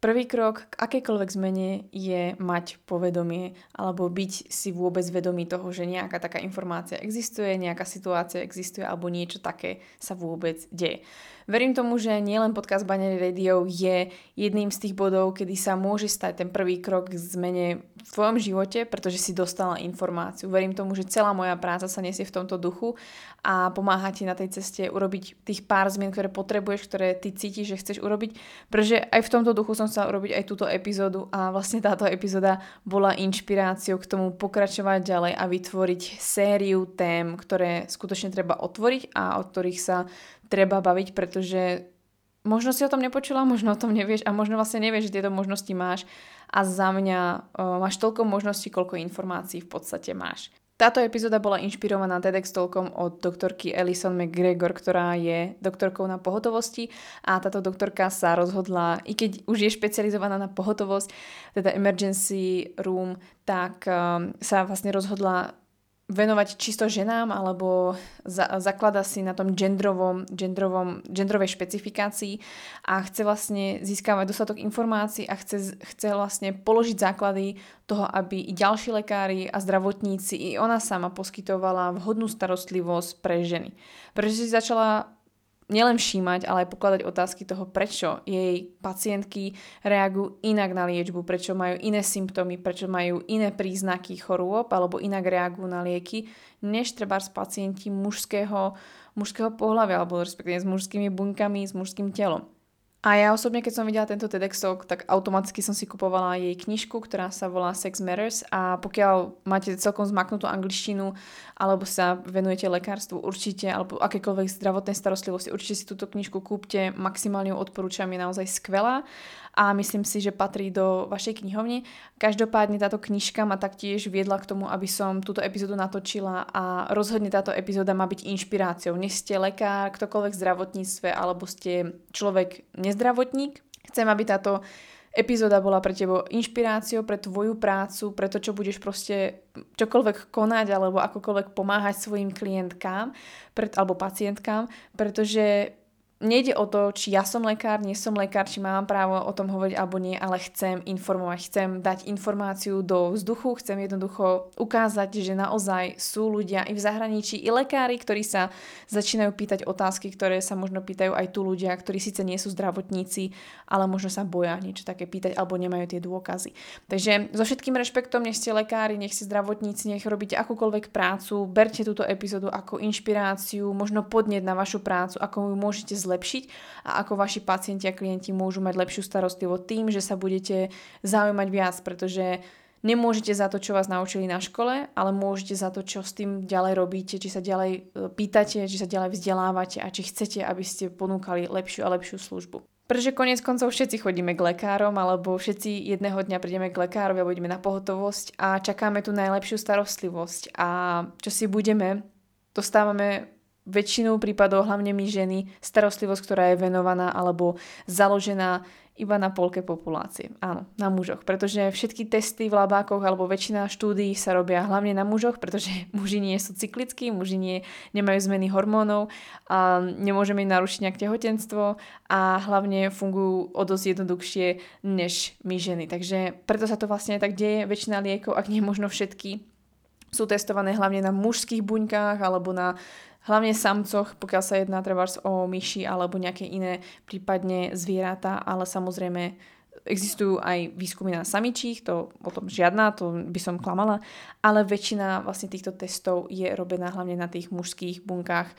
Prvý krok k akejkoľvek zmene je mať povedomie alebo byť si vôbec vedomý toho, že nejaká taká informácia existuje, nejaká situácia existuje alebo niečo také sa vôbec deje. Verím tomu, že nielen podcast Banery Radio je jedným z tých bodov, kedy sa môže stať ten prvý krok k zmene v tvojom živote, pretože si dostala informáciu. Verím tomu, že celá moja práca sa nesie v tomto duchu a pomáha ti na tej ceste urobiť tých pár zmien, ktoré potrebuješ, ktoré ty cítiš, že chceš urobiť. Pretože aj v tomto duchu som sa urobiť aj túto epizódu a vlastne táto epizóda bola inšpiráciou k tomu pokračovať ďalej a vytvoriť sériu tém, ktoré skutočne treba otvoriť a o ktorých sa treba baviť, pretože možno si o tom nepočula, možno o tom nevieš a možno vlastne nevieš, že tieto možnosti máš a za mňa uh, máš toľko možností, koľko informácií v podstate máš. Táto epizóda bola inšpirovaná TEDx Talkom od doktorky Alison McGregor, ktorá je doktorkou na pohotovosti a táto doktorka sa rozhodla, i keď už je špecializovaná na pohotovosť, teda emergency room, tak um, sa vlastne rozhodla venovať čisto ženám alebo za, zaklada si na tom gendrovom, gendrovom, gendrovej špecifikácii a chce vlastne získavať dostatok informácií a chce, chce vlastne položiť základy toho, aby i ďalší lekári a zdravotníci, i ona sama poskytovala vhodnú starostlivosť pre ženy. Pretože si začala nielen všímať, ale aj pokladať otázky toho, prečo jej pacientky reagujú inak na liečbu, prečo majú iné symptómy, prečo majú iné príznaky chorôb alebo inak reagujú na lieky, než treba z pacienti mužského, mužského pohľavia alebo respektíve s mužskými buňkami, s mužským telom. A ja osobne, keď som videla tento TEDx talk, tak automaticky som si kupovala jej knižku, ktorá sa volá Sex Matters. A pokiaľ máte celkom zmaknutú angličtinu alebo sa venujete lekárstvu určite, alebo akékoľvek zdravotnej starostlivosti, určite si túto knižku kúpte, maximálne ju odporúčam, je naozaj skvelá a myslím si, že patrí do vašej knihovne. Každopádne táto knižka ma taktiež viedla k tomu, aby som túto epizódu natočila a rozhodne táto epizóda má byť inšpiráciou. Nie ste lekár, ktokoľvek v zdravotníctve alebo ste človek nezdravotník. Chcem, aby táto epizóda bola pre teba inšpiráciou pre tvoju prácu, pre to, čo budeš proste čokoľvek konať alebo akokoľvek pomáhať svojim klientkám pred, alebo pacientkám, pretože nejde o to, či ja som lekár, nie som lekár, či mám právo o tom hovoriť alebo nie, ale chcem informovať, chcem dať informáciu do vzduchu, chcem jednoducho ukázať, že naozaj sú ľudia i v zahraničí, i lekári, ktorí sa začínajú pýtať otázky, ktoré sa možno pýtajú aj tu ľudia, ktorí síce nie sú zdravotníci, ale možno sa boja niečo také pýtať alebo nemajú tie dôkazy. Takže so všetkým rešpektom, nech ste lekári, nech ste zdravotníci, nech robíte akúkoľvek prácu, berte túto epizódu ako inšpiráciu, možno podnet na vašu prácu, ako ju môžete zlepšiť zlepšiť a ako vaši pacienti a klienti môžu mať lepšiu starostlivosť tým, že sa budete zaujímať viac, pretože nemôžete za to, čo vás naučili na škole, ale môžete za to, čo s tým ďalej robíte, či sa ďalej e, pýtate, či sa ďalej vzdelávate a či chcete, aby ste ponúkali lepšiu a lepšiu službu. Pretože konec koncov všetci chodíme k lekárom, alebo všetci jedného dňa prídeme k lekárovi a budeme na pohotovosť a čakáme tú najlepšiu starostlivosť. A čo si budeme, dostávame väčšinou prípadov, hlavne my ženy, starostlivosť, ktorá je venovaná alebo založená iba na polke populácie. Áno, na mužoch. Pretože všetky testy v labákoch alebo väčšina štúdií sa robia hlavne na mužoch, pretože muži nie sú cyklickí, muži nie, nemajú zmeny hormónov a nemôžeme im narušiť nejak tehotenstvo a hlavne fungujú o dosť jednoduchšie než my ženy. Takže preto sa to vlastne tak deje. Väčšina liekov, ak nie možno všetky, sú testované hlavne na mužských buňkách alebo na hlavne samcoch, pokiaľ sa jedná trebárs o myši alebo nejaké iné prípadne zvieratá, ale samozrejme existujú aj výskumy na samičích, to o tom žiadna, to by som klamala, ale väčšina vlastne týchto testov je robená hlavne na tých mužských bunkách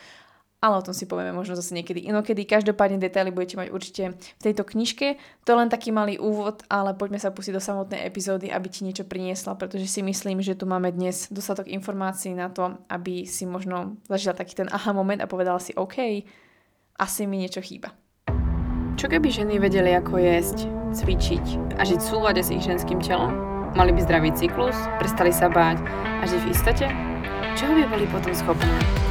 ale o tom si povieme možno zase niekedy inokedy. Každopádne detaily budete mať určite v tejto knižke. To je len taký malý úvod, ale poďme sa pustiť do samotnej epizódy, aby ti niečo priniesla, pretože si myslím, že tu máme dnes dostatok informácií na to, aby si možno zažila taký ten aha moment a povedala si OK, asi mi niečo chýba. Čo keby ženy vedeli, ako jesť, cvičiť a žiť v súlade s ich ženským telom? Mali by zdravý cyklus, prestali sa báť a žiť v istote? Čoho by boli potom schopné?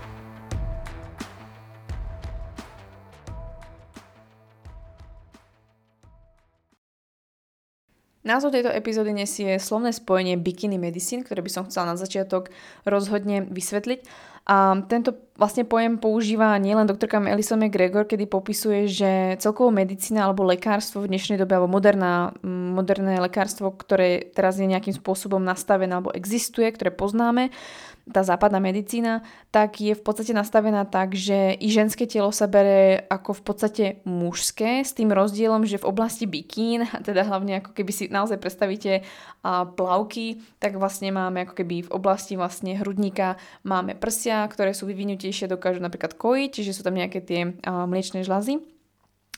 Názov tejto epizódy nesie slovné spojenie bikini medicine, ktoré by som chcela na začiatok rozhodne vysvetliť. A tento vlastne pojem používa nielen doktorka Melissa McGregor, kedy popisuje, že celkovo medicína alebo lekárstvo v dnešnej dobe, alebo moderná, moderné lekárstvo, ktoré teraz je nejakým spôsobom nastavené alebo existuje, ktoré poznáme, tá západná medicína, tak je v podstate nastavená tak, že i ženské telo sa bere ako v podstate mužské, s tým rozdielom, že v oblasti bikín, teda hlavne ako keby si naozaj predstavíte plavky, tak vlastne máme ako keby v oblasti vlastne hrudníka máme prsia, ktoré sú vyvinutejšie, dokážu napríklad kojiť, čiže sú tam nejaké tie mliečne žlazy.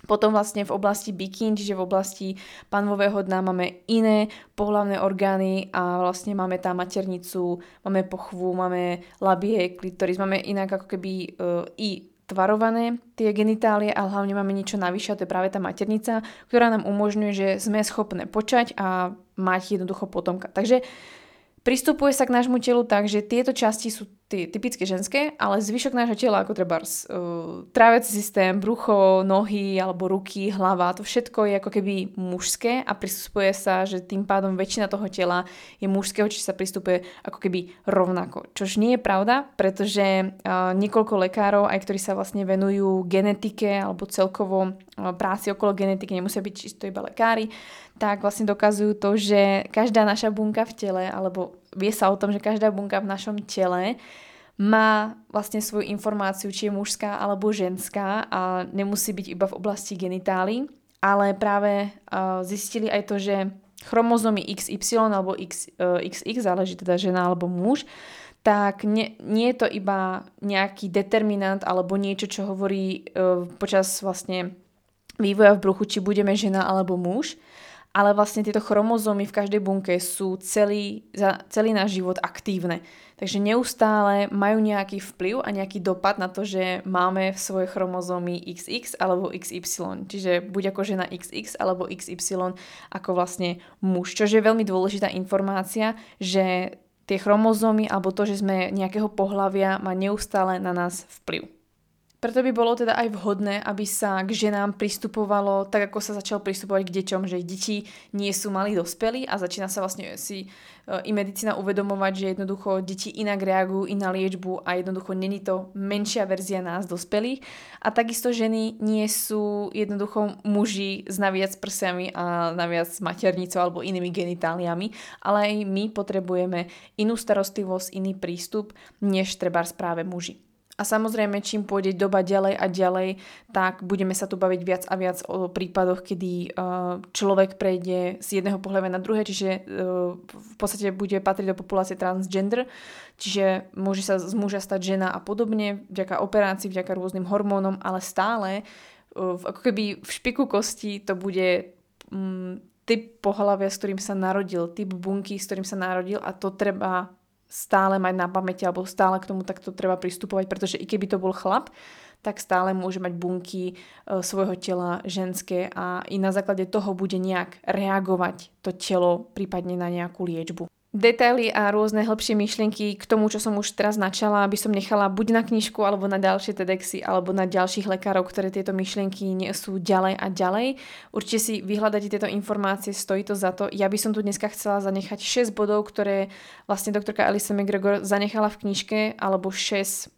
Potom vlastne v oblasti bikín, čiže v oblasti panvového dna máme iné pohlavné orgány a vlastne máme tam maternicu, máme pochvu, máme labie, klitoris, máme inak ako keby uh, i tvarované tie genitálie a hlavne máme niečo navyše to je práve tá maternica, ktorá nám umožňuje, že sme schopné počať a mať jednoducho potomka. Takže Pristupuje sa k nášmu telu tak, že tieto časti sú tie typické ženské, ale zvyšok nášho tela, ako treba uh, tráviaci systém, brucho, nohy alebo ruky, hlava, to všetko je ako keby mužské a pristupuje sa, že tým pádom väčšina toho tela je mužského, či sa pristupuje ako keby rovnako. Čož nie je pravda, pretože uh, niekoľko lekárov, aj ktorí sa vlastne venujú genetike alebo celkovo uh, práci okolo genetiky, nemusia byť čisto iba lekári, tak vlastne dokazujú to, že každá naša bunka v tele, alebo vie sa o tom, že každá bunka v našom tele má vlastne svoju informáciu, či je mužská alebo ženská a nemusí byť iba v oblasti genitálií, ale práve uh, zistili aj to, že chromozomy XY alebo X, uh, XX, záleží teda žena alebo muž, tak nie, nie je to iba nejaký determinant alebo niečo, čo hovorí uh, počas vlastne vývoja v bruchu, či budeme žena alebo muž, ale vlastne tieto chromozómy v každej bunke sú celý, za celý náš život aktívne. Takže neustále majú nejaký vplyv a nejaký dopad na to, že máme v svoje chromozómy XX alebo XY. Čiže buď ako žena XX alebo XY ako vlastne muž. Čo je veľmi dôležitá informácia, že tie chromozómy alebo to, že sme nejakého pohlavia má neustále na nás vplyv. Preto by bolo teda aj vhodné, aby sa k ženám pristupovalo tak, ako sa začalo pristupovať k deťom, že deti nie sú malí dospelí a začína sa vlastne si e, i medicína uvedomovať, že jednoducho deti inak reagujú i na liečbu a jednoducho není to menšia verzia nás dospelých. A takisto ženy nie sú jednoducho muži s naviac prsiami a naviac maternicou alebo inými genitáliami, ale aj my potrebujeme inú starostlivosť, iný prístup, než treba práve muži. A samozrejme, čím pôjde doba ďalej a ďalej, tak budeme sa tu baviť viac a viac o prípadoch, kedy uh, človek prejde z jedného pohľavia na druhé, čiže uh, v podstate bude patriť do populácie transgender, čiže môže sa z muža stať žena a podobne, vďaka operácii, vďaka rôznym hormónom, ale stále uh, ako keby v špiku kosti to bude um, typ pohľavia, s ktorým sa narodil, typ bunky, s ktorým sa narodil a to treba stále mať na pamäti alebo stále k tomu takto treba pristupovať, pretože i keby to bol chlap, tak stále môže mať bunky e, svojho tela ženské a i na základe toho bude nejak reagovať to telo prípadne na nejakú liečbu. Detaily a rôzne hĺbšie myšlienky k tomu, čo som už teraz načala, aby som nechala buď na knižku, alebo na ďalšie TEDxy, alebo na ďalších lekárov, ktoré tieto myšlienky sú ďalej a ďalej. Určite si vyhľadať tieto informácie, stojí to za to. Ja by som tu dneska chcela zanechať 6 bodov, ktoré vlastne doktorka Alice McGregor zanechala v knižke, alebo 6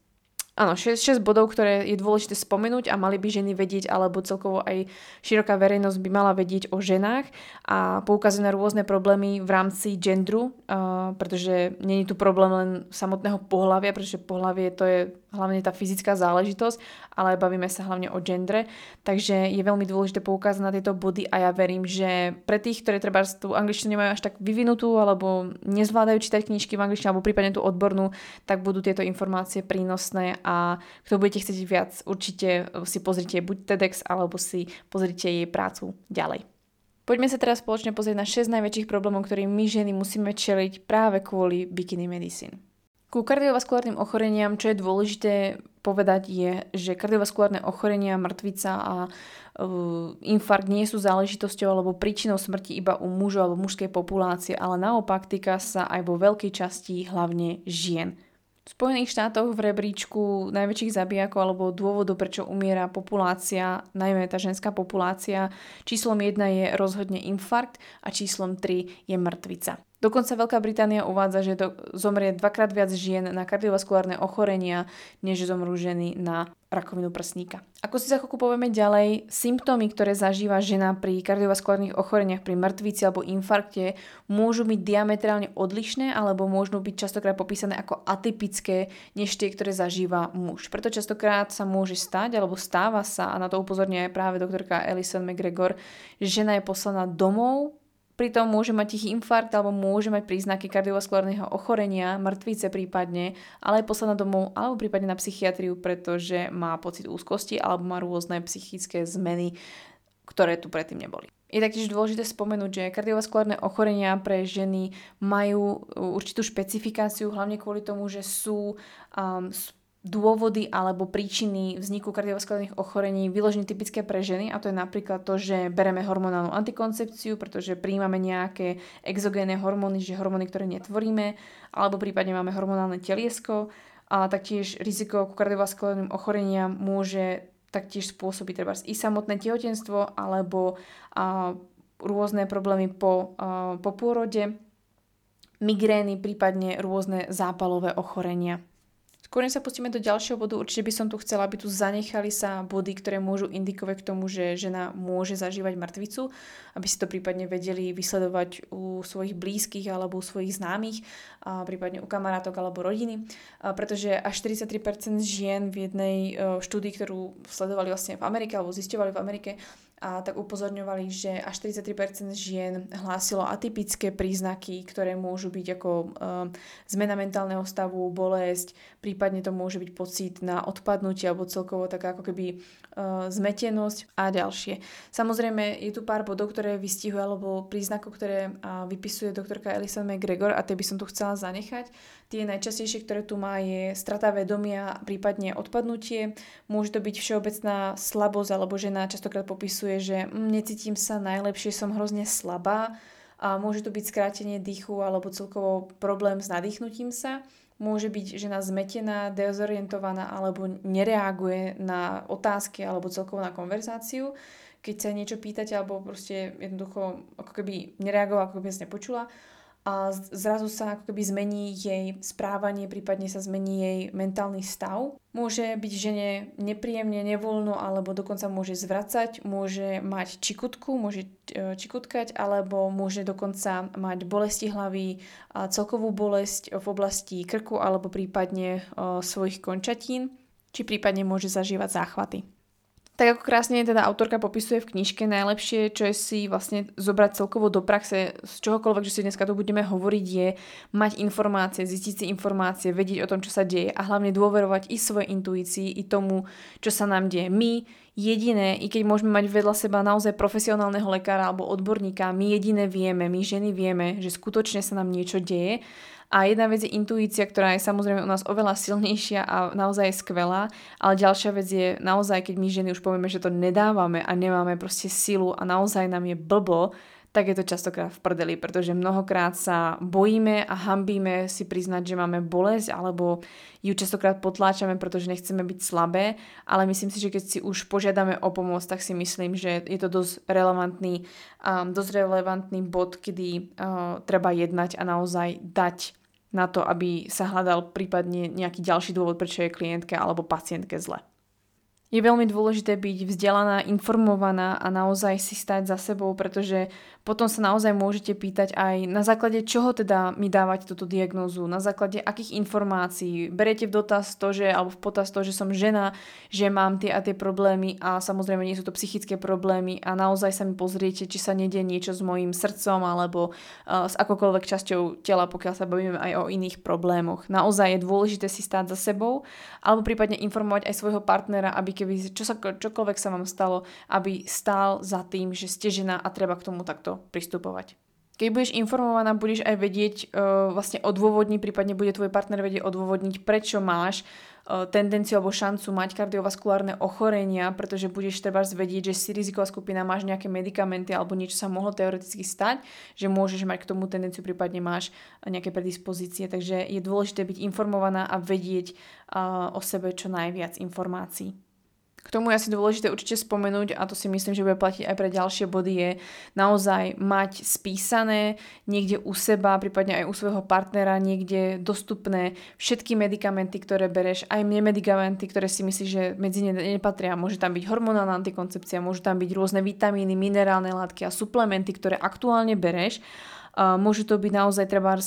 Áno, 6, 6 bodov, ktoré je dôležité spomenúť a mali by ženy vedieť, alebo celkovo aj široká verejnosť by mala vedieť o ženách a poukazuje na rôzne problémy v rámci gendru, uh, pretože je tu problém len samotného pohľavia, pretože pohľavie to je hlavne tá fyzická záležitosť, ale bavíme sa hlavne o gendre, takže je veľmi dôležité poukázať na tieto body a ja verím, že pre tých, ktorí treba tú angličtinu nemajú až tak vyvinutú alebo nezvládajú čítať knižky v angličtine alebo prípadne tú odbornú, tak budú tieto informácie prínosné a kto budete chcieť viac, určite si pozrite buď TEDx alebo si pozrite jej prácu ďalej. Poďme sa teraz spoločne pozrieť na 6 najväčších problémov, ktorým my ženy musíme čeliť práve kvôli bikini medicine. Ku kardiovaskulárnym ochoreniam, čo je dôležité povedať je, že kardiovaskulárne ochorenia, mŕtvica a uh, infarkt nie sú záležitosťou alebo príčinou smrti iba u mužov alebo mužskej populácie, ale naopak týka sa aj vo veľkej časti hlavne žien. V Spojených štátoch v rebríčku najväčších zabijakov alebo dôvodov, prečo umiera populácia, najmä tá ženská populácia, číslom 1 je rozhodne infarkt a číslom 3 je mŕtvica. Dokonca Veľká Británia uvádza, že do, zomrie dvakrát viac žien na kardiovaskulárne ochorenia, než zomrú ženy na rakovinu prsníka. Ako si za chvíľku povieme ďalej, symptómy, ktoré zažíva žena pri kardiovaskulárnych ochoreniach, pri mŕtvici alebo infarkte, môžu byť diametrálne odlišné alebo môžu byť častokrát popísané ako atypické, než tie, ktoré zažíva muž. Preto častokrát sa môže stať alebo stáva sa, a na to upozorňuje aj práve doktorka Alison McGregor, že žena je poslaná domov Pritom môže mať tichý infarkt alebo môže mať príznaky kardiovaskulárneho ochorenia, mŕtvice prípadne, ale aj posledná domov alebo prípadne na psychiatriu, pretože má pocit úzkosti alebo má rôzne psychické zmeny, ktoré tu predtým neboli. Je taktiež dôležité spomenúť, že kardiovaskulárne ochorenia pre ženy majú určitú špecifikáciu, hlavne kvôli tomu, že sú um, dôvody alebo príčiny vzniku kardiovaskulárnych ochorení vyložení typické pre ženy a to je napríklad to, že bereme hormonálnu antikoncepciu, pretože príjmame nejaké exogénne hormóny, že hormóny, ktoré netvoríme, alebo prípadne máme hormonálne teliesko a taktiež riziko ku kardiovaskulárnym ochoreniam môže taktiež spôsobiť treba i samotné tehotenstvo alebo a, rôzne problémy po, a, po pôrode, migrény, prípadne rôzne zápalové ochorenia. Skôr sa pustíme do ďalšieho bodu, určite by som tu chcela, aby tu zanechali sa body, ktoré môžu indikovať k tomu, že žena môže zažívať mŕtvicu, aby si to prípadne vedeli vysledovať u svojich blízkych alebo u svojich známych, a prípadne u kamarátok alebo rodiny, a pretože až 43% žien v jednej e, štúdii, ktorú sledovali vlastne v Amerike alebo zisťovali v Amerike, a tak upozorňovali, že až 43% žien hlásilo atypické príznaky, ktoré môžu byť ako e, zmena mentálneho stavu, bolesť, prípadne to môže byť pocit na odpadnutie alebo celkovo taká ako keby e, zmetenosť a ďalšie. Samozrejme je tu pár bodov, ktoré vystihuje alebo príznakov, ktoré e, vypisuje doktorka Elisa McGregor a tie by som tu chcela zanechať. Tie najčastejšie, ktoré tu má, je strata vedomia, prípadne odpadnutie. Môže to byť všeobecná slabosť, alebo žena častokrát popisuje, že mm, necítim sa najlepšie, som hrozne slabá. A môže to byť skrátenie dýchu alebo celkovo problém s nadýchnutím sa. Môže byť žena zmetená, dezorientovaná alebo nereaguje na otázky alebo celkovo na konverzáciu keď sa niečo pýtate alebo proste jednoducho ako keby nereagovala, ako keby sa nepočula a zrazu sa ako keby zmení jej správanie, prípadne sa zmení jej mentálny stav. Môže byť žene nepríjemne, nevoľno, alebo dokonca môže zvracať, môže mať čikutku, môže e, čikutkať, alebo môže dokonca mať bolesti hlavy, a celkovú bolesť v oblasti krku alebo prípadne e, svojich končatín, či prípadne môže zažívať záchvaty. Tak ako krásne teda autorka popisuje v knižke, najlepšie, čo je si vlastne zobrať celkovo do praxe z čohokoľvek, že si dneska tu budeme hovoriť, je mať informácie, zistiť si informácie, vedieť o tom, čo sa deje a hlavne dôverovať i svojej intuícii, i tomu, čo sa nám deje. My jediné, i keď môžeme mať vedľa seba naozaj profesionálneho lekára alebo odborníka, my jediné vieme, my ženy vieme, že skutočne sa nám niečo deje a jedna vec je intuícia, ktorá je samozrejme u nás oveľa silnejšia a naozaj je skvelá, ale ďalšia vec je naozaj, keď my ženy už povieme, že to nedávame a nemáme proste silu a naozaj nám je blbo, tak je to častokrát v prdeli, pretože mnohokrát sa bojíme a hambíme si priznať, že máme bolesť alebo ju častokrát potláčame, pretože nechceme byť slabé, ale myslím si, že keď si už požiadame o pomoc, tak si myslím, že je to dosť relevantný, um, dosť relevantný bod, kedy uh, treba jednať a naozaj dať na to, aby sa hľadal prípadne nejaký ďalší dôvod, prečo je klientke alebo pacientke zle. Je veľmi dôležité byť vzdelaná, informovaná a naozaj si stať za sebou, pretože potom sa naozaj môžete pýtať aj na základe čoho teda mi dávať túto diagnózu, na základe akých informácií. Berete v dotaz to, že, alebo v potaz to, že som žena, že mám tie a tie problémy a samozrejme nie sú to psychické problémy a naozaj sa mi pozriete, či sa nedie niečo s mojim srdcom alebo uh, s akokoľvek časťou tela, pokiaľ sa bavíme aj o iných problémoch. Naozaj je dôležité si stáť za sebou alebo prípadne informovať aj svojho partnera, aby keby čo sa, čokoľvek sa vám stalo, aby stál za tým, že ste žena a treba k tomu takto pristupovať. Keď budeš informovaná, budeš aj vedieť uh, vlastne odôvodniť, prípadne bude tvoj partner vedieť odôvodniť, prečo máš uh, tendenciu alebo šancu mať kardiovaskulárne ochorenia, pretože budeš treba vedieť, že si riziková skupina, máš nejaké medikamenty alebo niečo sa mohlo teoreticky stať, že môžeš mať k tomu tendenciu, prípadne máš nejaké predispozície. Takže je dôležité byť informovaná a vedieť uh, o sebe čo najviac informácií. K tomu je asi dôležité určite spomenúť, a to si myslím, že bude platiť aj pre ďalšie body, je naozaj mať spísané niekde u seba, prípadne aj u svojho partnera, niekde dostupné všetky medikamenty, ktoré bereš, aj mne medikamenty, ktoré si myslíš, že medzi ne nepatria. Môže tam byť hormonálna antikoncepcia, môžu tam byť rôzne vitamíny, minerálne látky a suplementy, ktoré aktuálne bereš môžu to byť naozaj treba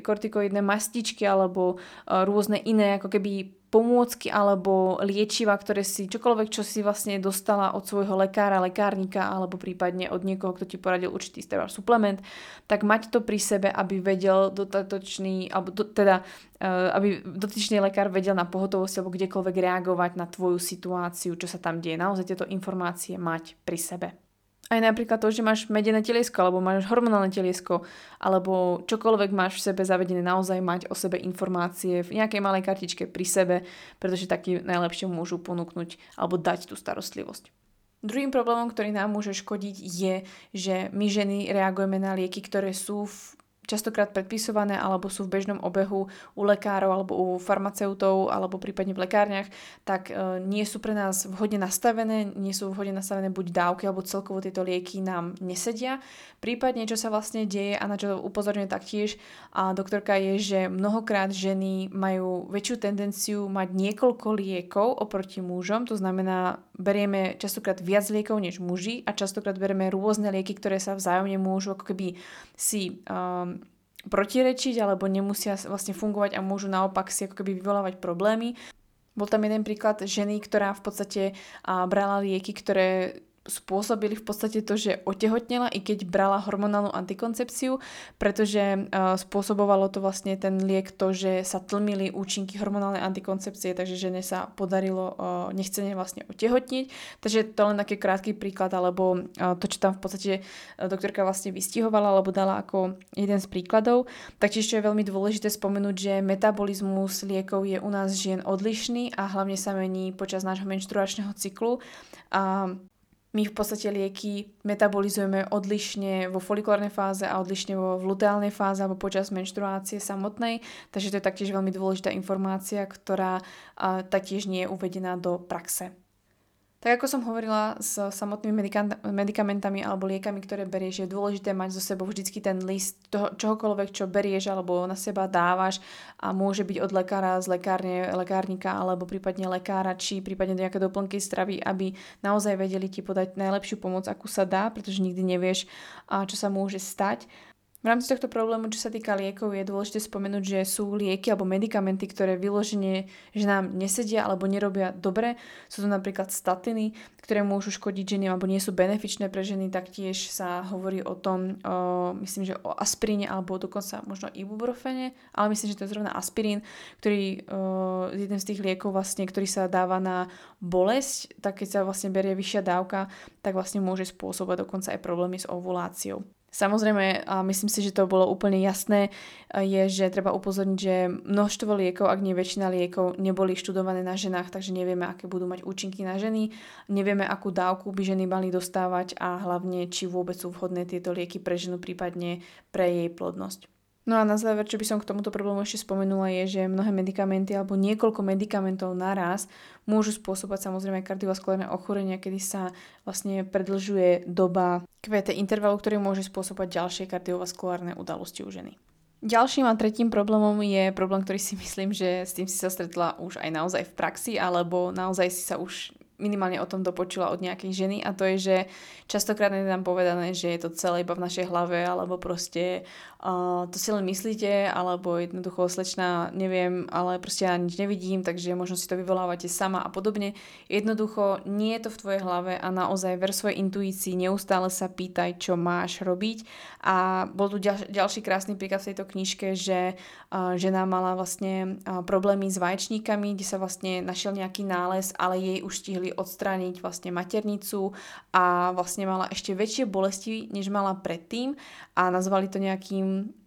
kortikoidné mastičky alebo rôzne iné ako keby pomôcky alebo liečiva, ktoré si, čokoľvek, čo si vlastne dostala od svojho lekára, lekárnika alebo prípadne od niekoho, kto ti poradil určitý teda suplement, tak mať to pri sebe, aby vedel dodatočný, alebo do, teda, uh, aby dotyčný lekár vedel na pohotovosti alebo kdekoľvek reagovať na tvoju situáciu, čo sa tam deje. Naozaj tieto informácie mať pri sebe. Aj napríklad to, že máš medené teliesko, alebo máš hormonálne teliesko, alebo čokoľvek máš v sebe zavedené, naozaj mať o sebe informácie v nejakej malej kartičke pri sebe, pretože taký najlepšie môžu ponúknuť alebo dať tú starostlivosť. Druhým problémom, ktorý nám môže škodiť, je, že my ženy reagujeme na lieky, ktoré sú v častokrát predpisované alebo sú v bežnom obehu u lekárov alebo u farmaceutov alebo prípadne v lekárniach, tak e, nie sú pre nás vhodne nastavené, nie sú vhodne nastavené buď dávky alebo celkovo tieto lieky nám nesedia. Prípadne, čo sa vlastne deje a na čo upozorňuje taktiež a doktorka je, že mnohokrát ženy majú väčšiu tendenciu mať niekoľko liekov oproti mužom, to znamená, berieme častokrát viac liekov než muži a častokrát berieme rôzne lieky, ktoré sa vzájomne môžu ako keby si um, protirečiť alebo nemusia vlastne fungovať a môžu naopak si ako keby vyvolávať problémy. Bol tam jeden príklad ženy, ktorá v podstate brala lieky, ktoré spôsobili v podstate to, že otehotnela, i keď brala hormonálnu antikoncepciu, pretože uh, spôsobovalo to vlastne ten liek to, že sa tlmili účinky hormonálnej antikoncepcie, takže žene sa podarilo uh, nechcene vlastne otehotniť. Takže to len taký krátky príklad, alebo uh, to, čo tam v podstate doktorka vlastne vystihovala, alebo dala ako jeden z príkladov. Taktiež, čo je veľmi dôležité spomenúť, že metabolizmus liekov je u nás žien odlišný a hlavne sa mení počas nášho menštruačného cyklu. A my v podstate lieky metabolizujeme odlišne vo folikulárnej fáze a odlišne vo luteálnej fáze alebo počas menštruácie samotnej, takže to je taktiež veľmi dôležitá informácia, ktorá taktiež nie je uvedená do praxe. Tak ako som hovorila s samotnými medikamentami alebo liekami, ktoré berieš, je dôležité mať zo sebou vždycky ten list toho, čohokoľvek, čo berieš alebo na seba dávaš a môže byť od lekára, z lekárne, lekárnika alebo prípadne lekára, či prípadne nejaké doplnky stravy, aby naozaj vedeli ti podať najlepšiu pomoc, akú sa dá, pretože nikdy nevieš, čo sa môže stať. V rámci tohto problému, čo sa týka liekov, je dôležité spomenúť, že sú lieky alebo medikamenty, ktoré vyloženie, že nám nesedia alebo nerobia dobre. Sú to napríklad statiny, ktoré môžu škodiť ženy alebo nie sú benefičné pre ženy. Taktiež sa hovorí o tom, o, myslím, že o aspiríne alebo dokonca možno ibuprofene, ale myslím, že to je zrovna aspirín, ktorý o, jeden z tých liekov vlastne, ktorý sa dáva na bolesť, tak keď sa vlastne berie vyššia dávka, tak vlastne môže spôsobovať dokonca aj problémy s ovuláciou. Samozrejme, a myslím si, že to bolo úplne jasné, je, že treba upozorniť, že množstvo liekov, ak nie väčšina liekov, neboli študované na ženách, takže nevieme, aké budú mať účinky na ženy, nevieme, akú dávku by ženy mali dostávať a hlavne, či vôbec sú vhodné tieto lieky pre ženu, prípadne pre jej plodnosť. No a na záver, čo by som k tomuto problému ešte spomenula, je, že mnohé medikamenty alebo niekoľko medikamentov naraz môžu spôsobať samozrejme kardiovaskulárne ochorenia, kedy sa vlastne predlžuje doba QT intervalu, ktorý môže spôsobať ďalšie kardiovaskulárne udalosti u ženy. Ďalším a tretím problémom je problém, ktorý si myslím, že s tým si sa stretla už aj naozaj v praxi, alebo naozaj si sa už minimálne o tom dopočula od nejakej ženy a to je, že častokrát je tam povedané, že je to celé iba v našej hlave alebo proste to si len myslíte, alebo jednoducho slečna, neviem, ale proste ja nič nevidím, takže možno si to vyvolávate sama a podobne. Jednoducho nie je to v tvojej hlave a naozaj ver svojej intuícii, neustále sa pýtaj, čo máš robiť. A bol tu ďal, ďalší krásny príklad v tejto knižke, že uh, žena mala vlastne uh, problémy s vaječníkami, kde sa vlastne našiel nejaký nález, ale jej už stihli odstrániť vlastne maternicu a vlastne mala ešte väčšie bolesti, než mala predtým a nazvali to nejakým, mm,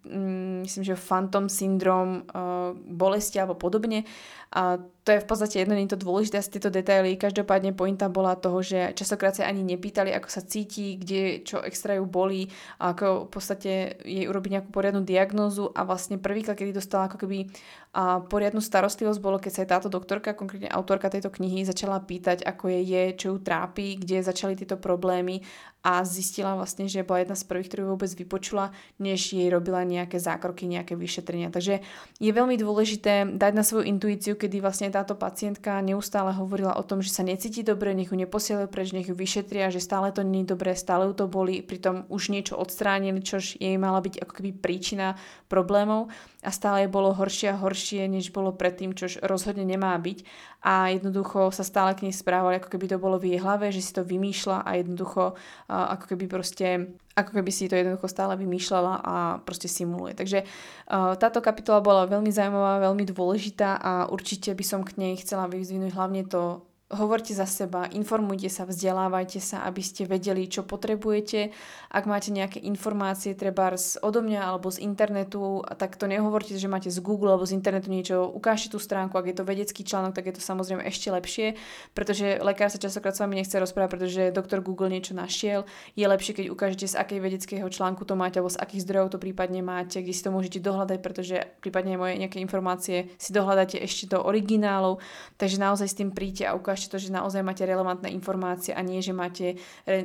myslím, že phantom syndrom uh, bolesti alebo podobne. A to je v podstate jedno, nie je to dôležité asi tieto detaily. Každopádne pointa bola toho, že častokrát sa ani nepýtali, ako sa cíti, kde čo extra ju bolí, a ako v podstate jej urobiť nejakú poriadnu diagnózu a vlastne prvýkrát, kedy dostala ako keby a poriadnu starostlivosť bolo, keď sa aj táto doktorka, konkrétne autorka tejto knihy, začala pýtať, ako je, je čo ju trápi, kde začali tieto problémy a zistila vlastne, že bola jedna z prvých, ktorú vôbec vypočula, než jej robila nejaké zákroky, nejaké vyšetrenia. Takže je veľmi dôležité dať na svoju intuíciu, kedy vlastne táto pacientka neustále hovorila o tom, že sa necíti dobre, nech ju neposielajú preč, nech ju vyšetria, že stále to nie je dobré, stále ju to boli, pritom už niečo odstránili, čož jej mala byť ako keby príčina problémov a stále bolo horšie a horšie, než bolo predtým, čož rozhodne nemá byť a jednoducho sa stále k nej správali, ako keby to bolo v jej hlave, že si to vymýšľa a jednoducho ako keby proste ako keby si to jednoducho stále vymýšľala a proste simuluje. Takže uh, táto kapitola bola veľmi zaujímavá, veľmi dôležitá a určite by som k nej chcela vyzvinúť hlavne to hovorte za seba, informujte sa, vzdelávajte sa, aby ste vedeli, čo potrebujete. Ak máte nejaké informácie, treba odo mňa alebo z internetu, tak to nehovorte, že máte z Google alebo z internetu niečo, ukážte tú stránku, ak je to vedecký článok, tak je to samozrejme ešte lepšie, pretože lekár sa častokrát s vami nechce rozprávať, pretože doktor Google niečo našiel. Je lepšie, keď ukážete, z akej vedeckého článku to máte alebo z akých zdrojov to prípadne máte, kde si to môžete dohľadať, pretože prípadne moje nejaké informácie si dohľadáte ešte do originálov. Takže naozaj s tým príďte a ukážte ukážte to, že naozaj máte relevantné informácie a nie, že máte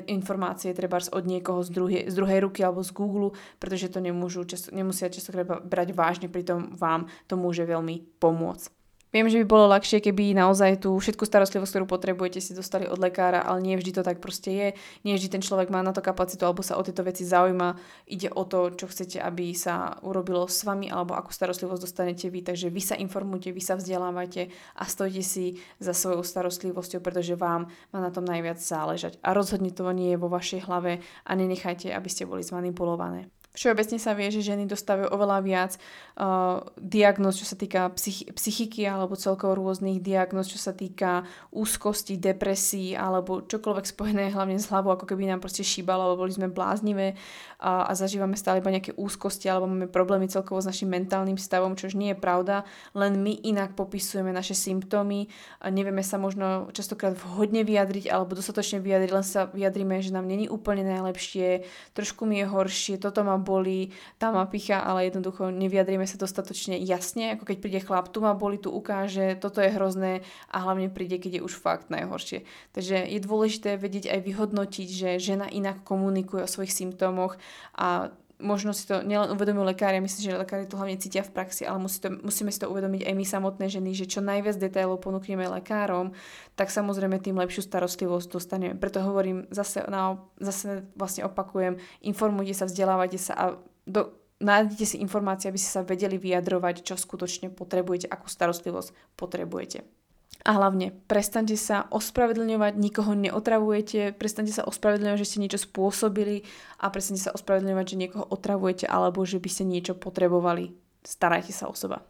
informácie treba od niekoho z druhej, z druhej ruky alebo z Google, pretože to nemôžu, často, nemusia často brať vážne, pritom vám to môže veľmi pomôcť. Viem, že by bolo ľahšie, keby naozaj tú všetku starostlivosť, ktorú potrebujete, si dostali od lekára, ale nie vždy to tak proste je. Nie vždy ten človek má na to kapacitu alebo sa o tieto veci zaujíma. Ide o to, čo chcete, aby sa urobilo s vami alebo akú starostlivosť dostanete vy. Takže vy sa informujte, vy sa vzdelávajte a stojte si za svojou starostlivosťou, pretože vám má na tom najviac záležať. A rozhodne to nie je vo vašej hlave a nenechajte, aby ste boli zmanipulované. Všeobecne sa vie, že ženy dostávajú oveľa viac uh, diagnóz, čo sa týka psych- psychiky alebo celkovo rôznych diagnóz, čo sa týka úzkosti, depresí alebo čokoľvek spojené hlavne s hlavou, ako keby nám proste šíbalo, alebo boli sme bláznivé a, a zažívame stále iba nejaké úzkosti alebo máme problémy celkovo s našim mentálnym stavom, čož nie je pravda, len my inak popisujeme naše symptómy a nevieme sa možno častokrát vhodne vyjadriť alebo dostatočne vyjadriť, len sa vyjadrime, že nám není úplne najlepšie, trošku mi je horšie, toto mám bolí, tá ma picha, ale jednoducho nevyjadríme sa dostatočne jasne, ako keď príde chlap, tu ma boli, tu ukáže, toto je hrozné a hlavne príde, keď je už fakt najhoršie. Takže je dôležité vedieť aj vyhodnotiť, že žena inak komunikuje o svojich symptómoch a možno si to nielen uvedomujú lekári, myslím, že lekári to hlavne cítia v praxi, ale musí to, musíme si to uvedomiť aj my samotné ženy, že čo najviac detailov ponúkneme lekárom, tak samozrejme tým lepšiu starostlivosť dostaneme. Preto hovorím, zase, na, zase vlastne opakujem, informujte sa, vzdelávajte sa a do, nájdete si informácie, aby ste sa vedeli vyjadrovať, čo skutočne potrebujete, akú starostlivosť potrebujete. A hlavne, prestante sa ospravedlňovať, nikoho neotravujete, prestante sa ospravedlňovať, že ste niečo spôsobili a prestante sa ospravedlňovať, že niekoho otravujete alebo že by ste niečo potrebovali. Starajte sa o seba.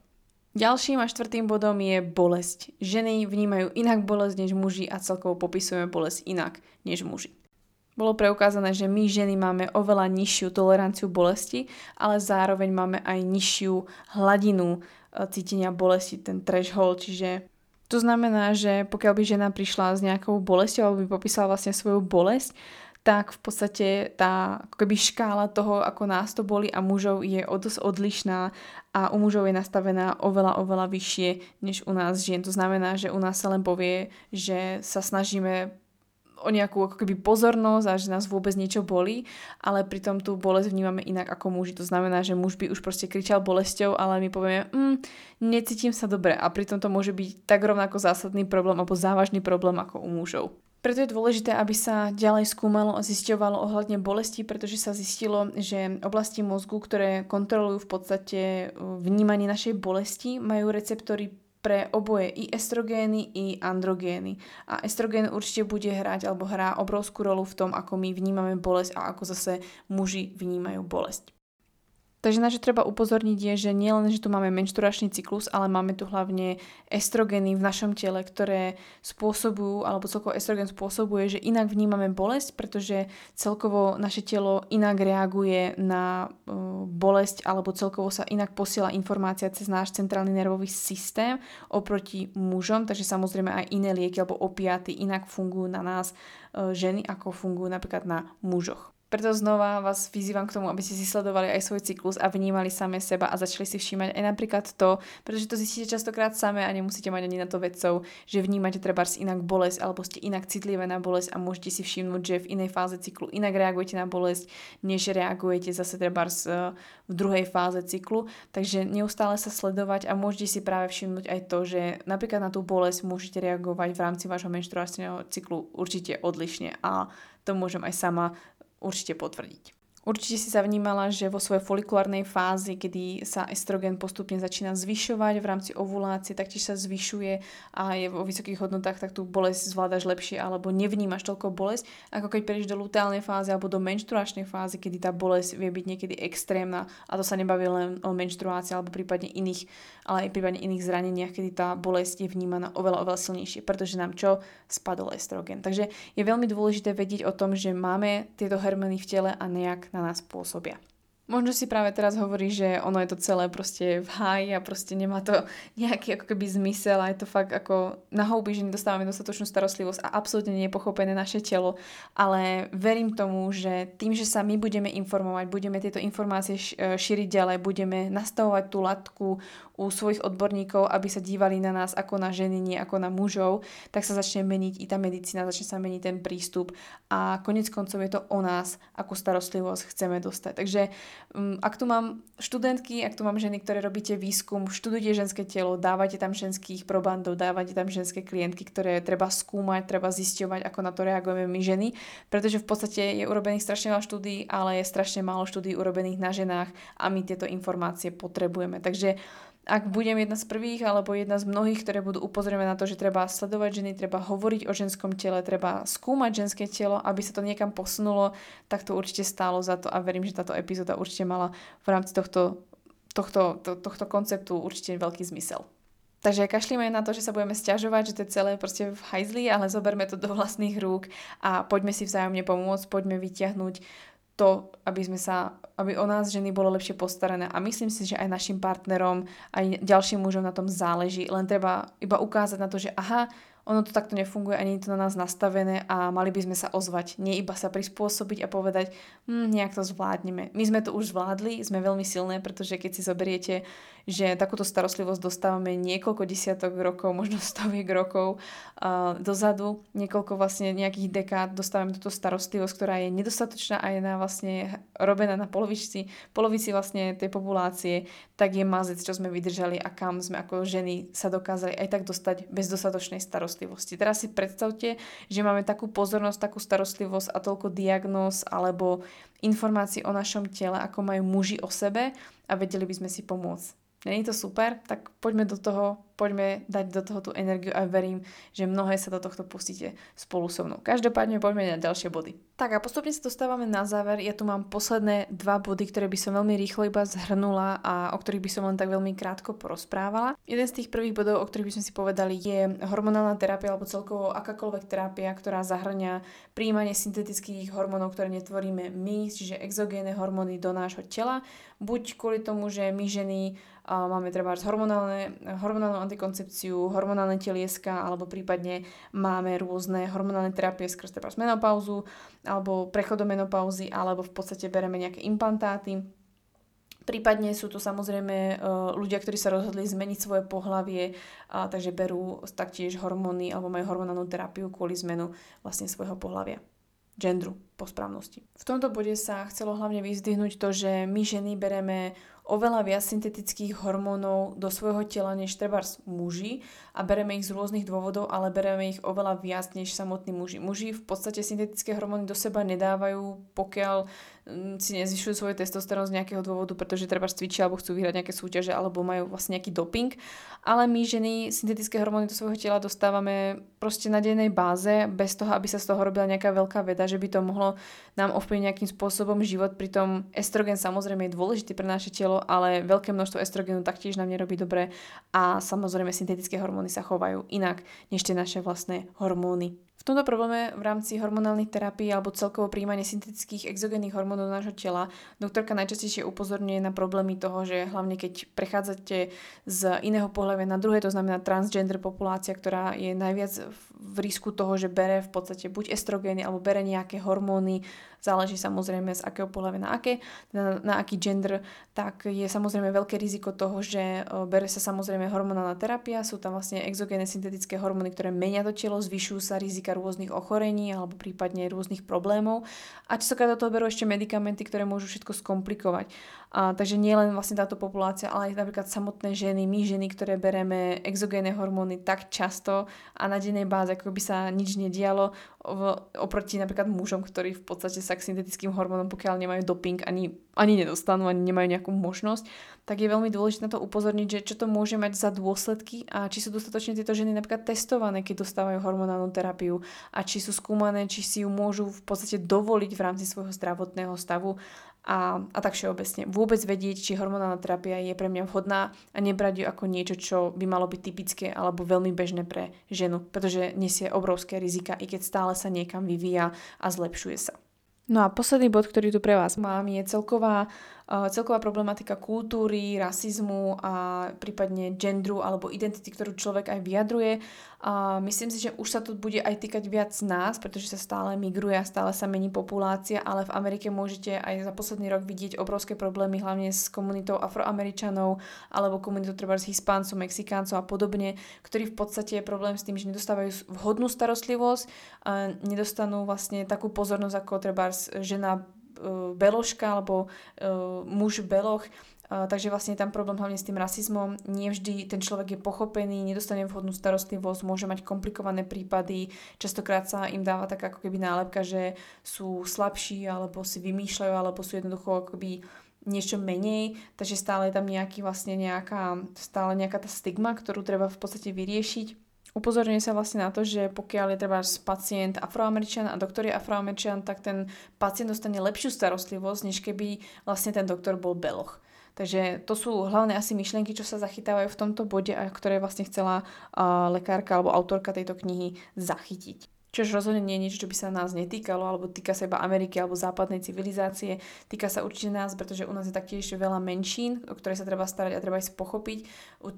Ďalším a štvrtým bodom je bolesť. Ženy vnímajú inak bolesť než muži a celkovo popisujeme bolesť inak než muži. Bolo preukázané, že my ženy máme oveľa nižšiu toleranciu bolesti, ale zároveň máme aj nižšiu hladinu eh, cítenia bolesti, ten threshold, čiže to znamená, že pokiaľ by žena prišla s nejakou bolesťou alebo by popísala vlastne svoju bolesť, tak v podstate tá keby škála toho, ako nás to boli a mužov je o dosť odlišná a u mužov je nastavená oveľa, oveľa vyššie než u nás žien. To znamená, že u nás sa len povie, že sa snažíme o nejakú ako keby pozornosť a že nás vôbec niečo bolí, ale pritom tú bolesť vnímame inak ako muži. To znamená, že muž by už proste kričal bolesťou, ale my povieme, mm, necítim sa dobre a pritom to môže byť tak rovnako zásadný problém alebo závažný problém ako u mužov. Preto je dôležité, aby sa ďalej skúmalo a zisťovalo ohľadne bolesti, pretože sa zistilo, že oblasti mozgu, ktoré kontrolujú v podstate uh, vnímanie našej bolesti, majú receptory pre oboje i estrogény, i androgény. A estrogén určite bude hrať alebo hrá obrovskú rolu v tom, ako my vnímame bolesť a ako zase muži vnímajú bolesť. Takže na čo treba upozorniť je, že nielen, že tu máme menšturačný cyklus, ale máme tu hlavne estrogeny v našom tele, ktoré spôsobujú, alebo celkovo estrogen spôsobuje, že inak vnímame bolesť, pretože celkovo naše telo inak reaguje na uh, bolesť, alebo celkovo sa inak posiela informácia cez náš centrálny nervový systém oproti mužom, takže samozrejme aj iné lieky alebo opiaty inak fungujú na nás uh, ženy, ako fungujú napríklad na mužoch. Preto znova vás vyzývam k tomu, aby ste si sledovali aj svoj cyklus a vnímali same seba a začali si všímať aj napríklad to, pretože to zistíte častokrát same a nemusíte mať ani na to vedcov, že vnímate treba inak bolesť alebo ste inak citlivé na bolesť a môžete si všimnúť, že v inej fáze cyklu inak reagujete na bolesť, než reagujete zase treba e, v druhej fáze cyklu. Takže neustále sa sledovať a môžete si práve všimnúť aj to, že napríklad na tú bolesť môžete reagovať v rámci vášho menštruačného cyklu určite odlišne a to môžem aj sama určite potvrdiť. Určite si sa vnímala, že vo svojej folikulárnej fázi, kedy sa estrogen postupne začína zvyšovať v rámci ovulácie, taktiež sa zvyšuje a je vo vysokých hodnotách, tak tú bolesť zvládaš lepšie alebo nevnímaš toľko bolesť, ako keď prejdeš do luteálnej fázy alebo do menštruačnej fázy, kedy tá bolesť vie byť niekedy extrémna a to sa nebaví len o menštruácii alebo prípadne iných, ale aj prípadne iných zraneniach, kedy tá bolesť je vnímaná oveľa, oveľa silnejšie, pretože nám čo? Spadol estrogen. Takže je veľmi dôležité vedieť o tom, že máme tieto hormóny v tele a nejak na nás pôsobia. Možno si práve teraz hovorí, že ono je to celé proste v háji a proste nemá to nejaký ako keby zmysel a je to fakt ako na houby, že nedostávame dostatočnú starostlivosť a absolútne nie je pochopené naše telo, ale verím tomu, že tým, že sa my budeme informovať, budeme tieto informácie šíriť ďalej, budeme nastavovať tú latku u svojich odborníkov, aby sa dívali na nás ako na ženy, nie ako na mužov, tak sa začne meniť i tá medicína, začne sa meniť ten prístup a konec koncov je to o nás, akú starostlivosť chceme dostať. Takže um, ak tu mám študentky, ak tu mám ženy, ktoré robíte výskum, študujte ženské telo, dávate tam ženských probandov, dávate tam ženské klientky, ktoré treba skúmať, treba zisťovať, ako na to reagujeme my ženy, pretože v podstate je urobených strašne veľa štúdí, ale je strašne málo štúdí urobených na ženách a my tieto informácie potrebujeme. Takže ak budem jedna z prvých alebo jedna z mnohých, ktoré budú upozorňovať na to, že treba sledovať ženy, treba hovoriť o ženskom tele, treba skúmať ženské telo, aby sa to niekam posunulo, tak to určite stálo za to a verím, že táto epizóda určite mala v rámci tohto, tohto, to, tohto konceptu určite veľký zmysel. Takže kašlíme na to, že sa budeme stiažovať, že to je celé proste v hajzli, ale zoberme to do vlastných rúk a poďme si vzájomne pomôcť, poďme vyťahnuť to, aby sme sa, aby o nás ženy bolo lepšie postarané. A myslím si, že aj našim partnerom, aj ďalším mužom na tom záleží, len treba iba ukázať na to, že aha, ono to takto nefunguje a je to na nás nastavené a mali by sme sa ozvať, nie iba sa prispôsobiť a povedať, hm, nejak to zvládneme. My sme to už zvládli, sme veľmi silné, pretože keď si zoberiete, že takúto starostlivosť dostávame niekoľko desiatok rokov, možno stoviek rokov uh, dozadu, niekoľko vlastne nejakých dekád dostávame túto starostlivosť, ktorá je nedostatočná a je na vlastne robená na polovici, polovici vlastne tej populácie, tak je mazec, čo sme vydržali a kam sme ako ženy sa dokázali aj tak dostať bez dostatočnej starostlivosti starostlivosti. Teraz si predstavte, že máme takú pozornosť, takú starostlivosť a toľko diagnóz alebo informácií o našom tele, ako majú muži o sebe a vedeli by sme si pomôcť. Není to super? Tak poďme do toho, poďme dať do toho tú energiu a verím, že mnohé sa do tohto pustíte spolu so mnou. Každopádne poďme na ďalšie body. Tak a postupne sa dostávame na záver. Ja tu mám posledné dva body, ktoré by som veľmi rýchlo iba zhrnula a o ktorých by som len tak veľmi krátko porozprávala. Jeden z tých prvých bodov, o ktorých by sme si povedali, je hormonálna terapia alebo celkovo akákoľvek terapia, ktorá zahrňa príjmanie syntetických hormónov, ktoré netvoríme my, čiže exogénne hormóny do nášho tela, buď kvôli tomu, že my ženy máme treba hormonálnu antikoncepciu, hormonálne telieska alebo prípadne máme rôzne hormonálne terapie skrz treba menopauzu alebo prechod do menopauzy alebo v podstate bereme nejaké implantáty. Prípadne sú tu samozrejme e, ľudia, ktorí sa rozhodli zmeniť svoje pohlavie, a takže berú taktiež hormóny alebo majú hormonálnu terapiu kvôli zmenu vlastne svojho pohlavia gendru po správnosti. V tomto bode sa chcelo hlavne vyzdvihnúť to, že my ženy bereme oveľa viac syntetických hormónov do svojho tela než treba muži a bereme ich z rôznych dôvodov, ale bereme ich oveľa viac než samotní muži. Muži v podstate syntetické hormóny do seba nedávajú, pokiaľ si nezvyšujú svoj testosterón z nejakého dôvodu, pretože treba cvičia alebo chcú vyhrať nejaké súťaže alebo majú vlastne nejaký doping. Ale my ženy syntetické hormóny do svojho tela dostávame proste na dennej báze, bez toho, aby sa z toho robila nejaká veľká veda, že by to mohlo nám ovplyvniť nejakým spôsobom život. Pritom estrogen samozrejme je dôležitý pre naše telo, ale veľké množstvo estrogenu taktiež nám nerobí dobre a samozrejme syntetické hormóny sa chovajú inak než tie naše vlastné hormóny. V tomto probléme v rámci hormonálnych terapií alebo celkovo príjmanie syntetických exogénnych hormónov do nášho tela doktorka najčastejšie upozorňuje na problémy toho, že hlavne keď prechádzate z iného pohľavia na druhé, to znamená transgender populácia, ktorá je najviac v risku toho, že bere v podstate buď estrogény alebo bere nejaké hormóny, záleží samozrejme z akého pohľavia na aké, na, na aký gender, tak je samozrejme veľké riziko toho, že bere sa samozrejme hormonálna terapia, sú tam vlastne exogénne syntetické hormóny, ktoré menia to telo, zvyšujú sa rizika rôznych ochorení alebo prípadne rôznych problémov a častokrát do toho berú ešte medikamenty, ktoré môžu všetko skomplikovať. A, takže nie len vlastne táto populácia, ale aj napríklad samotné ženy, my ženy, ktoré bereme exogénne hormóny tak často a na dennej báze, ako by sa nič nedialo v, oproti napríklad mužom, ktorí v podstate sa k syntetickým hormónom, pokiaľ nemajú doping, ani, ani nedostanú, ani nemajú nejakú možnosť, tak je veľmi dôležité na to upozorniť, že čo to môže mať za dôsledky a či sú dostatočne tieto ženy napríklad testované, keď dostávajú hormonálnu terapiu a či sú skúmané, či si ju môžu v podstate dovoliť v rámci svojho zdravotného stavu a, a tak všeobecne. Vôbec vedieť, či hormonálna terapia je pre mňa vhodná a nebrať ju ako niečo, čo by malo byť typické alebo veľmi bežné pre ženu, pretože nesie obrovské rizika, i keď stále sa niekam vyvíja a zlepšuje sa. No a posledný bod, ktorý tu pre vás mám, je celková celková problematika kultúry, rasizmu a prípadne gendru alebo identity, ktorú človek aj vyjadruje. A myslím si, že už sa to bude aj týkať viac nás, pretože sa stále migruje a stále sa mení populácia, ale v Amerike môžete aj za posledný rok vidieť obrovské problémy, hlavne s komunitou afroameričanov alebo komunitou treba s hispáncov, mexikáncov a podobne, ktorí v podstate je problém s tým, že nedostávajú vhodnú starostlivosť, nedostanú vlastne takú pozornosť ako treba žena uh, beložka alebo uh, muž beloch, takže vlastne je tam problém hlavne s tým rasizmom. Nie vždy ten človek je pochopený, nedostane vhodnú starostlivosť, môže mať komplikované prípady. Častokrát sa im dáva tak ako keby nálepka, že sú slabší alebo si vymýšľajú alebo sú jednoducho akoby niečo menej, takže stále je tam nejaký vlastne nejaká, stále nejaká tá stigma, ktorú treba v podstate vyriešiť. Upozorňuje sa vlastne na to, že pokiaľ je treba pacient afroameričan a doktor je afroameričan, tak ten pacient dostane lepšiu starostlivosť, než keby vlastne ten doktor bol beloch. Takže to sú hlavné asi myšlienky, čo sa zachytávajú v tomto bode a ktoré vlastne chcela uh, lekárka alebo autorka tejto knihy zachytiť. Čož rozhodne nie je niečo, čo by sa nás netýkalo, alebo týka sa iba Ameriky alebo západnej civilizácie. Týka sa určite nás, pretože u nás je taktiež veľa menšín, o ktoré sa treba starať a treba aj pochopiť.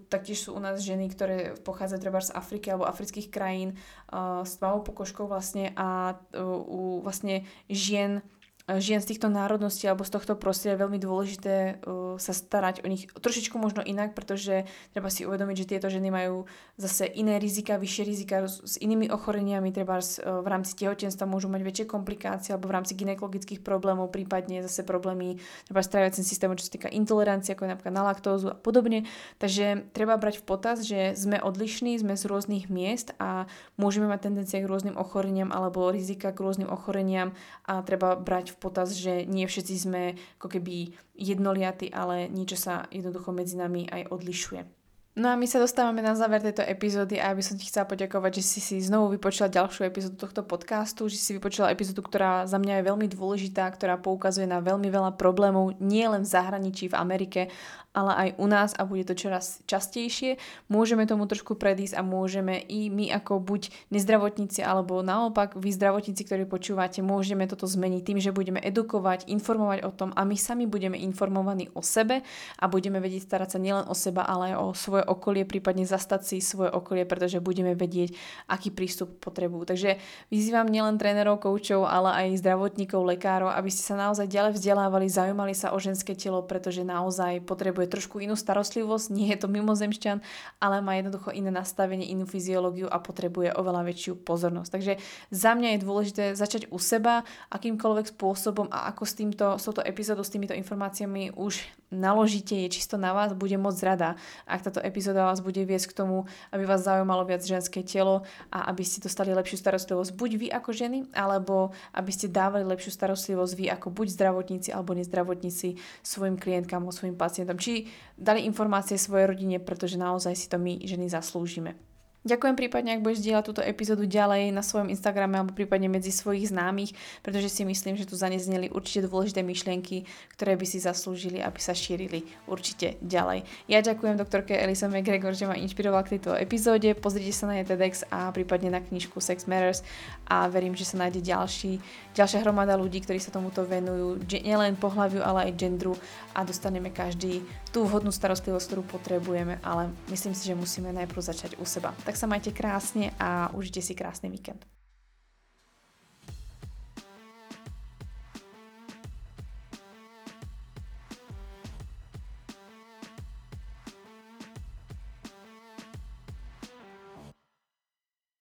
Taktiež sú u nás ženy, ktoré pochádzajú treba z Afriky alebo afrických krajín uh, s tmavou pokožkou vlastne a uh, u vlastne žien žien z týchto národností alebo z tohto prostredia je veľmi dôležité uh, sa starať o nich trošičku možno inak, pretože treba si uvedomiť, že tieto ženy majú zase iné rizika, vyššie rizika s inými ochoreniami, treba uh, v rámci tehotenstva môžu mať väčšie komplikácie alebo v rámci gynekologických problémov, prípadne zase problémy treba s tráviacím systémom, čo sa týka intolerancie, ako je napríklad na laktózu a podobne. Takže treba brať v potaz, že sme odlišní, sme z rôznych miest a môžeme mať tendencie k rôznym ochoreniam alebo rizika k rôznym ochoreniam a treba brať v potaz, že nie všetci sme ako keby jednoliaty, ale niečo sa jednoducho medzi nami aj odlišuje. No a my sa dostávame na záver tejto epizódy a ja by som ti chcela poďakovať, že si si znovu vypočula ďalšiu epizódu tohto podcastu, že si vypočula epizódu, ktorá za mňa je veľmi dôležitá, ktorá poukazuje na veľmi veľa problémov, nie len v zahraničí, v Amerike, ale aj u nás a bude to čoraz častejšie. Môžeme tomu trošku predísť a môžeme i my ako buď nezdravotníci alebo naopak vy zdravotníci, ktorí počúvate, môžeme toto zmeniť tým, že budeme edukovať, informovať o tom a my sami budeme informovaní o sebe a budeme vedieť starať sa nielen o seba, ale aj o svoje svoje okolie, prípadne zastať si svoje okolie, pretože budeme vedieť, aký prístup potrebujú. Takže vyzývam nielen trénerov, koučov, ale aj zdravotníkov, lekárov, aby ste sa naozaj ďalej vzdelávali, zaujímali sa o ženské telo, pretože naozaj potrebuje trošku inú starostlivosť, nie je to mimozemšťan, ale má jednoducho iné nastavenie, inú fyziológiu a potrebuje oveľa väčšiu pozornosť. Takže za mňa je dôležité začať u seba, akýmkoľvek spôsobom a ako s, týmto, s touto epizódou, s týmito informáciami už naložíte, je čisto na vás, bude moc rada, ak táto epizóda vás bude viesť k tomu, aby vás zaujímalo viac ženské telo a aby ste dostali lepšiu starostlivosť buď vy ako ženy, alebo aby ste dávali lepšiu starostlivosť vy ako buď zdravotníci alebo nezdravotníci svojim klientkám alebo svojim pacientom. Či dali informácie svojej rodine, pretože naozaj si to my ženy zaslúžime. Ďakujem prípadne, ak budeš dielať túto epizódu ďalej na svojom Instagrame alebo prípadne medzi svojich známych, pretože si myslím, že tu zanezneli určite dôležité myšlienky, ktoré by si zaslúžili, aby sa šírili určite ďalej. Ja ďakujem doktorke Elisa McGregor, že ma inšpirovala k tejto epizóde. Pozrite sa na jej TEDx a prípadne na knižku Sex Matters a verím, že sa nájde ďalší, ďalšia hromada ľudí, ktorí sa tomuto venujú, nielen pohľaviu, ale aj gendru a dostaneme každý tú vhodnú starostlivosť, ktorú potrebujeme, ale myslím si, že musíme najprv začať u seba. Tak tak sa majte krásne a užite si krásny víkend.